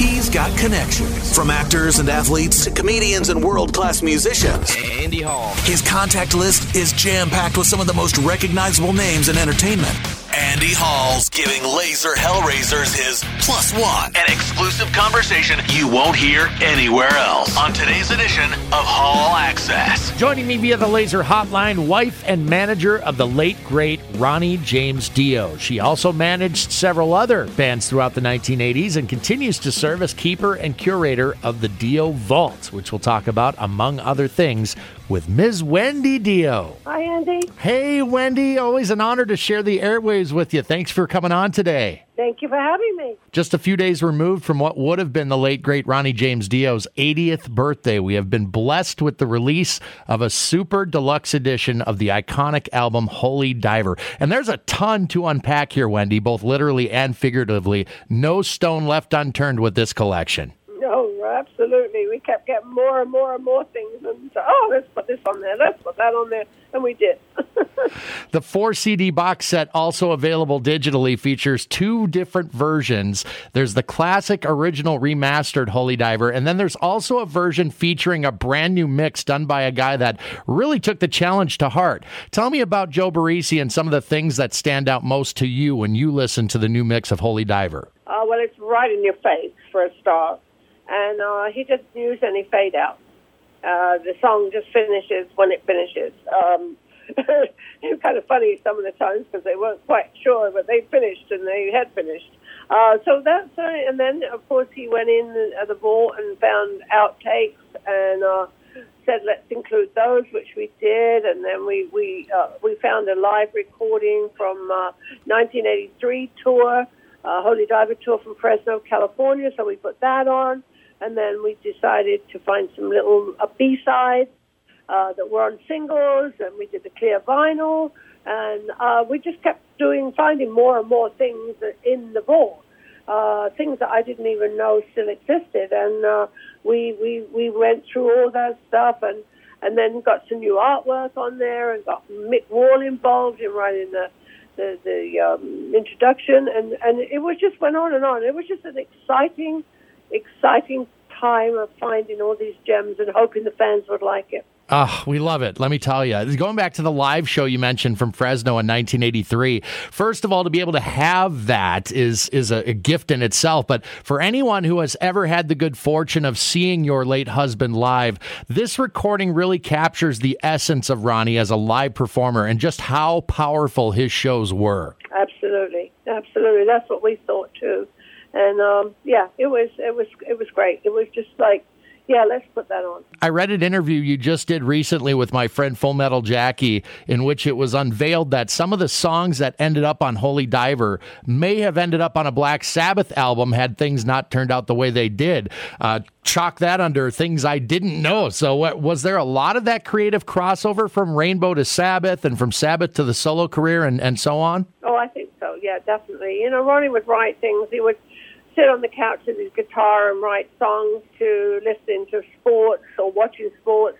He's got connections from actors and athletes to comedians and world class musicians. Andy Hall. His contact list is jam packed with some of the most recognizable names in entertainment. Andy Hall's giving Laser Hellraisers his plus one, an exclusive conversation you won't hear anywhere else on today's edition of Hall Access. Joining me via the Laser Hotline, wife and manager of the late great Ronnie James Dio. She also managed several other bands throughout the 1980s and continues to serve as keeper and curator of the Dio Vault, which we'll talk about among other things with Ms. Wendy Dio. Hi, Andy. Hey, Wendy. Always an honor to share the airwaves with you. Thanks for coming on today. Thank you for having me. Just a few days removed from what would have been the late, great Ronnie James Dio's 80th birthday, we have been blessed with the release of a super deluxe edition of the iconic album Holy Diver. And there's a ton to unpack here, Wendy, both literally and figuratively. No stone left unturned with this collection. Absolutely. We kept getting more and more and more things, and so, oh, let's put this on there, let's put that on there, and we did. the four CD box set, also available digitally, features two different versions. There's the classic, original, remastered Holy Diver, and then there's also a version featuring a brand new mix done by a guy that really took the challenge to heart. Tell me about Joe Barresi and some of the things that stand out most to you when you listen to the new mix of Holy Diver. Uh, well, it's right in your face for a start, and uh, he doesn't use any fade out. Uh, the song just finishes when it finishes. Um, it's kind of funny some of the times because they weren't quite sure, but they finished and they had finished. Uh, so that's uh, and then of course he went in at the vault and found outtakes and uh, said let's include those, which we did, and then we we uh, we found a live recording from uh, 1983 tour, uh, Holy Diver tour from Fresno, California. So we put that on, and then we decided to find some little uh, B sides uh, that were on singles, and we did the clear vinyl, and uh, we just kept doing, finding more and more things in the vault, uh, things that I didn't even know still existed, and uh, we we we went through all that stuff, and and then got some new artwork on there, and got Mick Wall involved in writing the the, the um, introduction, and and it was just went on and on. It was just an exciting, exciting time of finding all these gems and hoping the fans would like it. Oh, we love it. Let me tell you. Going back to the live show you mentioned from Fresno in 1983. First of all, to be able to have that is is a, a, gift in itself. But for anyone who has ever had the good fortune of seeing your late husband live, this recording really captures the essence of Ronnie as a live performer and just how powerful his shows were. Absolutely, absolutely. That's what we thought too. And um, yeah, it was it was it was great. It was just like yeah, let's put that on. I read an interview you just did recently with my friend Full Metal Jackie, in which it was unveiled that some of the songs that ended up on Holy Diver may have ended up on a Black Sabbath album had things not turned out the way they did. Uh, chalk that under things I didn't know. So, what, was there a lot of that creative crossover from Rainbow to Sabbath and from Sabbath to the solo career and, and so on? Oh, I think so. Yeah, definitely. You know, Ronnie would write things. He would sit on the couch with his guitar and write songs to listen to sports or watching sports.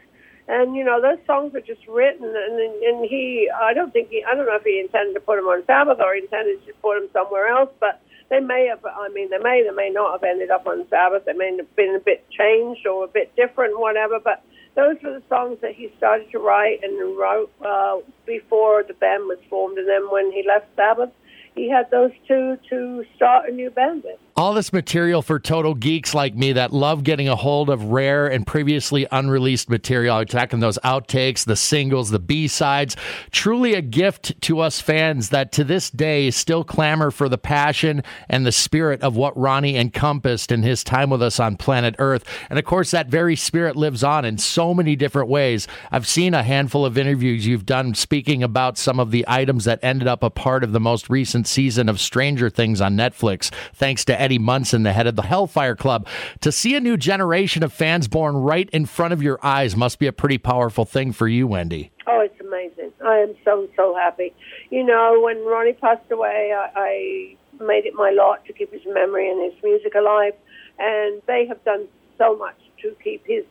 And you know those songs were just written, and and he I don't think he I don't know if he intended to put them on Sabbath or intended to put them somewhere else, but they may have I mean they may they may not have ended up on Sabbath. They may have been a bit changed or a bit different, whatever. But those were the songs that he started to write and wrote uh, before the band was formed, and then when he left Sabbath, he had those two to start a new band with all this material for total geeks like me that love getting a hold of rare and previously unreleased material, attacking those outtakes, the singles, the B sides. Truly a gift to us fans that to this day still clamor for the passion and the spirit of what Ronnie encompassed in his time with us on planet Earth. And of course, that very spirit lives on in so many different ways. I've seen a handful of interviews you've done speaking about some of the items that ended up a part of the most recent season of Stranger Things on Netflix, thanks to Eddie. Munson, the head of the Hellfire Club. To see a new generation of fans born right in front of your eyes must be a pretty powerful thing for you, Wendy. Oh, it's amazing. I am so, so happy. You know, when Ronnie passed away, I, I made it my lot to keep his memory and his music alive. And they have done so much to keep his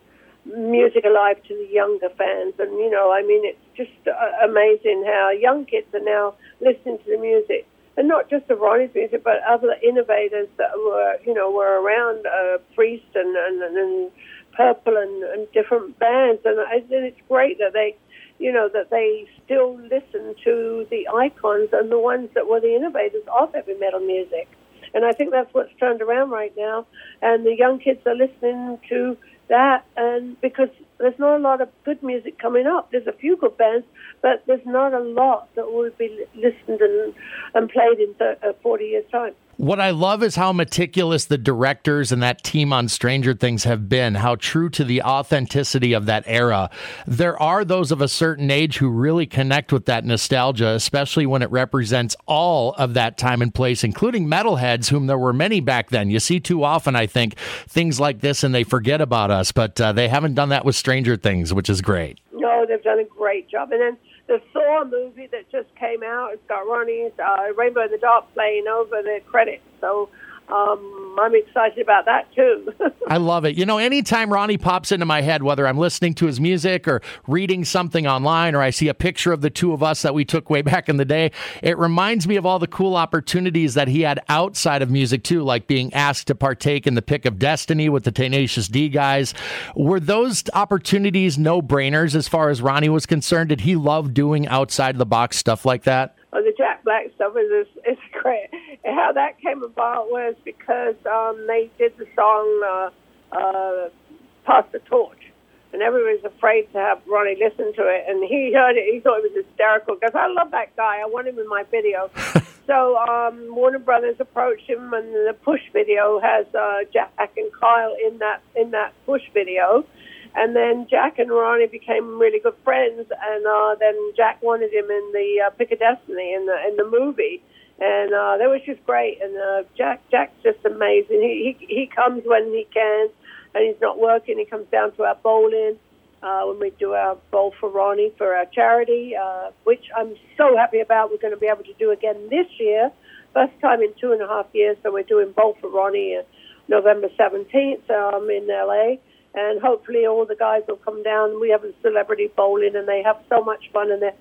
music alive to the younger fans. And, you know, I mean, it's just uh, amazing how young kids are now listening to the music and not just of Ronnie's music, but other innovators that were, you know, were around uh, Priest and, and, and Purple and, and different bands. And, and it's great that they, you know, that they still listen to the icons and the ones that were the innovators of heavy metal music. And I think that's what's turned around right now. And the young kids are listening to that, and because there's not a lot of good music coming up. There's a few good bands, but there's not a lot that will be listened and, and played in 30, uh, 40 years' time. What I love is how meticulous the directors and that team on Stranger Things have been, how true to the authenticity of that era. There are those of a certain age who really connect with that nostalgia, especially when it represents all of that time and place, including metalheads, whom there were many back then. You see too often, I think, things like this and they forget about us, but uh, they haven't done that with Stranger Things, which is great. No, they've done a great job. And then the Saw movie that just came out. It's got Ronnie's uh, Rainbow in the Dark playing over the credits. So um, I'm excited about that too. I love it. You know, anytime Ronnie pops into my head, whether I'm listening to his music or reading something online or I see a picture of the two of us that we took way back in the day, it reminds me of all the cool opportunities that he had outside of music too, like being asked to partake in the Pick of Destiny with the Tenacious D guys. Were those opportunities no brainers as far as Ronnie was concerned? Did he love doing outside the box stuff like that? Oh, the Jack Black stuff is is great. And how that came about was because um, they did the song uh, uh, "Pass the Torch," and everybody was afraid to have Ronnie listen to it. And he heard it; he thought it was hysterical because I love that guy. I want him in my video. so um, Warner Brothers approached him, and the Push video has uh, Jack and Kyle in that in that Push video. And then Jack and Ronnie became really good friends, and uh, then Jack wanted him in the uh, Pick of Destiny in the in the movie, and uh, that was just great. And uh, Jack Jack's just amazing. He, he he comes when he can, and he's not working. He comes down to our bowling uh, when we do our bowl for Ronnie for our charity, uh, which I'm so happy about. We're going to be able to do again this year, first time in two and a half years. So we're doing bowl for Ronnie uh, November 17th um, in LA and hopefully all the guys will come down. We have a celebrity bowling, and they have so much fun, and they're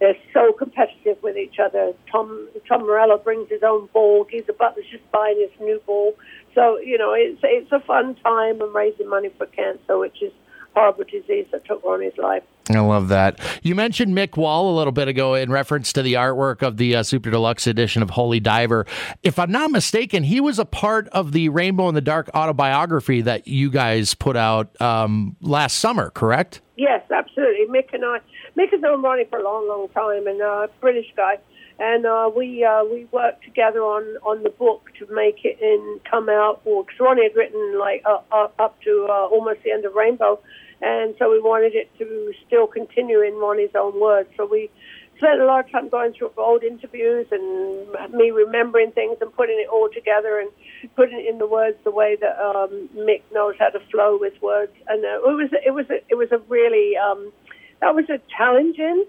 they're so competitive with each other. Tom Tom Morello brings his own ball. He's Geezer Butler's just buying his new ball. So you know, it's it's a fun time and raising money for cancer, which is horrible disease that took Ronnie's life. I love that. You mentioned Mick Wall a little bit ago in reference to the artwork of the uh, Super Deluxe edition of Holy Diver. If I'm not mistaken, he was a part of the Rainbow in the Dark autobiography that you guys put out um, last summer, correct? Yes, absolutely. Mick and I, Mick has known Ronnie for a long, long time, and uh, British guy, and uh, we uh, we worked together on, on the book to make it and come out. Because Ronnie had written like up to uh, almost the end of Rainbow and so we wanted it to still continue in Ronnie's own words. So we spent a lot of time going through old interviews and me remembering things and putting it all together and putting it in the words the way that um, Mick knows how to flow with words. And uh, it was it was a, it was a really um, that was a challenging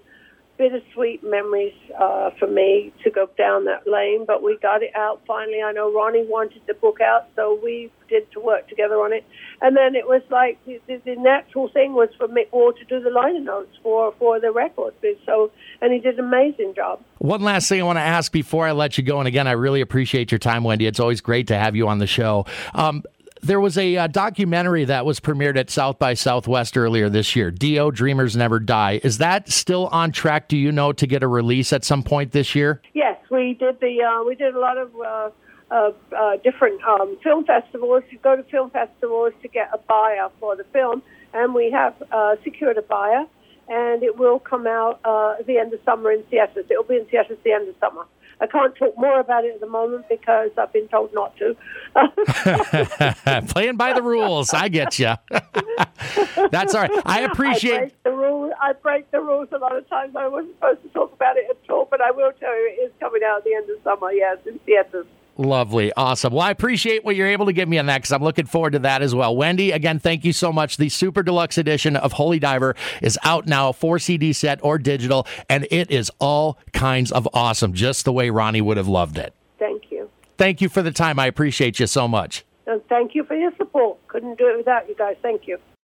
bittersweet memories uh, for me to go down that lane, but we got it out finally. I know Ronnie wanted the book out, so we did to work together on it. And then it was like the, the, the natural thing was for Mick Wall to do the liner notes for, for the record. So, and he did an amazing job. One last thing I want to ask before I let you go, and again, I really appreciate your time, Wendy. It's always great to have you on the show. Um, there was a uh, documentary that was premiered at South by Southwest earlier this year. Dio Dreamers Never Die. Is that still on track? Do you know to get a release at some point this year? Yes, we did the uh, we did a lot of. Uh, of uh, different um, film festivals. You go to film festivals to get a buyer for the film, and we have uh, secured a buyer, and it will come out uh, at the end of summer in theaters. It will be in theaters at the end of summer. I can't talk more about it at the moment because I've been told not to. Playing by the rules, I get you. That's all right. I appreciate I break the rules. I break the rules a lot of times. I wasn't supposed to talk about it at all, but I will tell you it is coming out at the end of summer. Yes, in theaters. Lovely. Awesome. Well, I appreciate what you're able to give me on that because I'm looking forward to that as well. Wendy, again, thank you so much. The super deluxe edition of Holy Diver is out now, four CD set or digital, and it is all kinds of awesome, just the way Ronnie would have loved it. Thank you. Thank you for the time. I appreciate you so much. And thank you for your support. Couldn't do it without you guys. Thank you.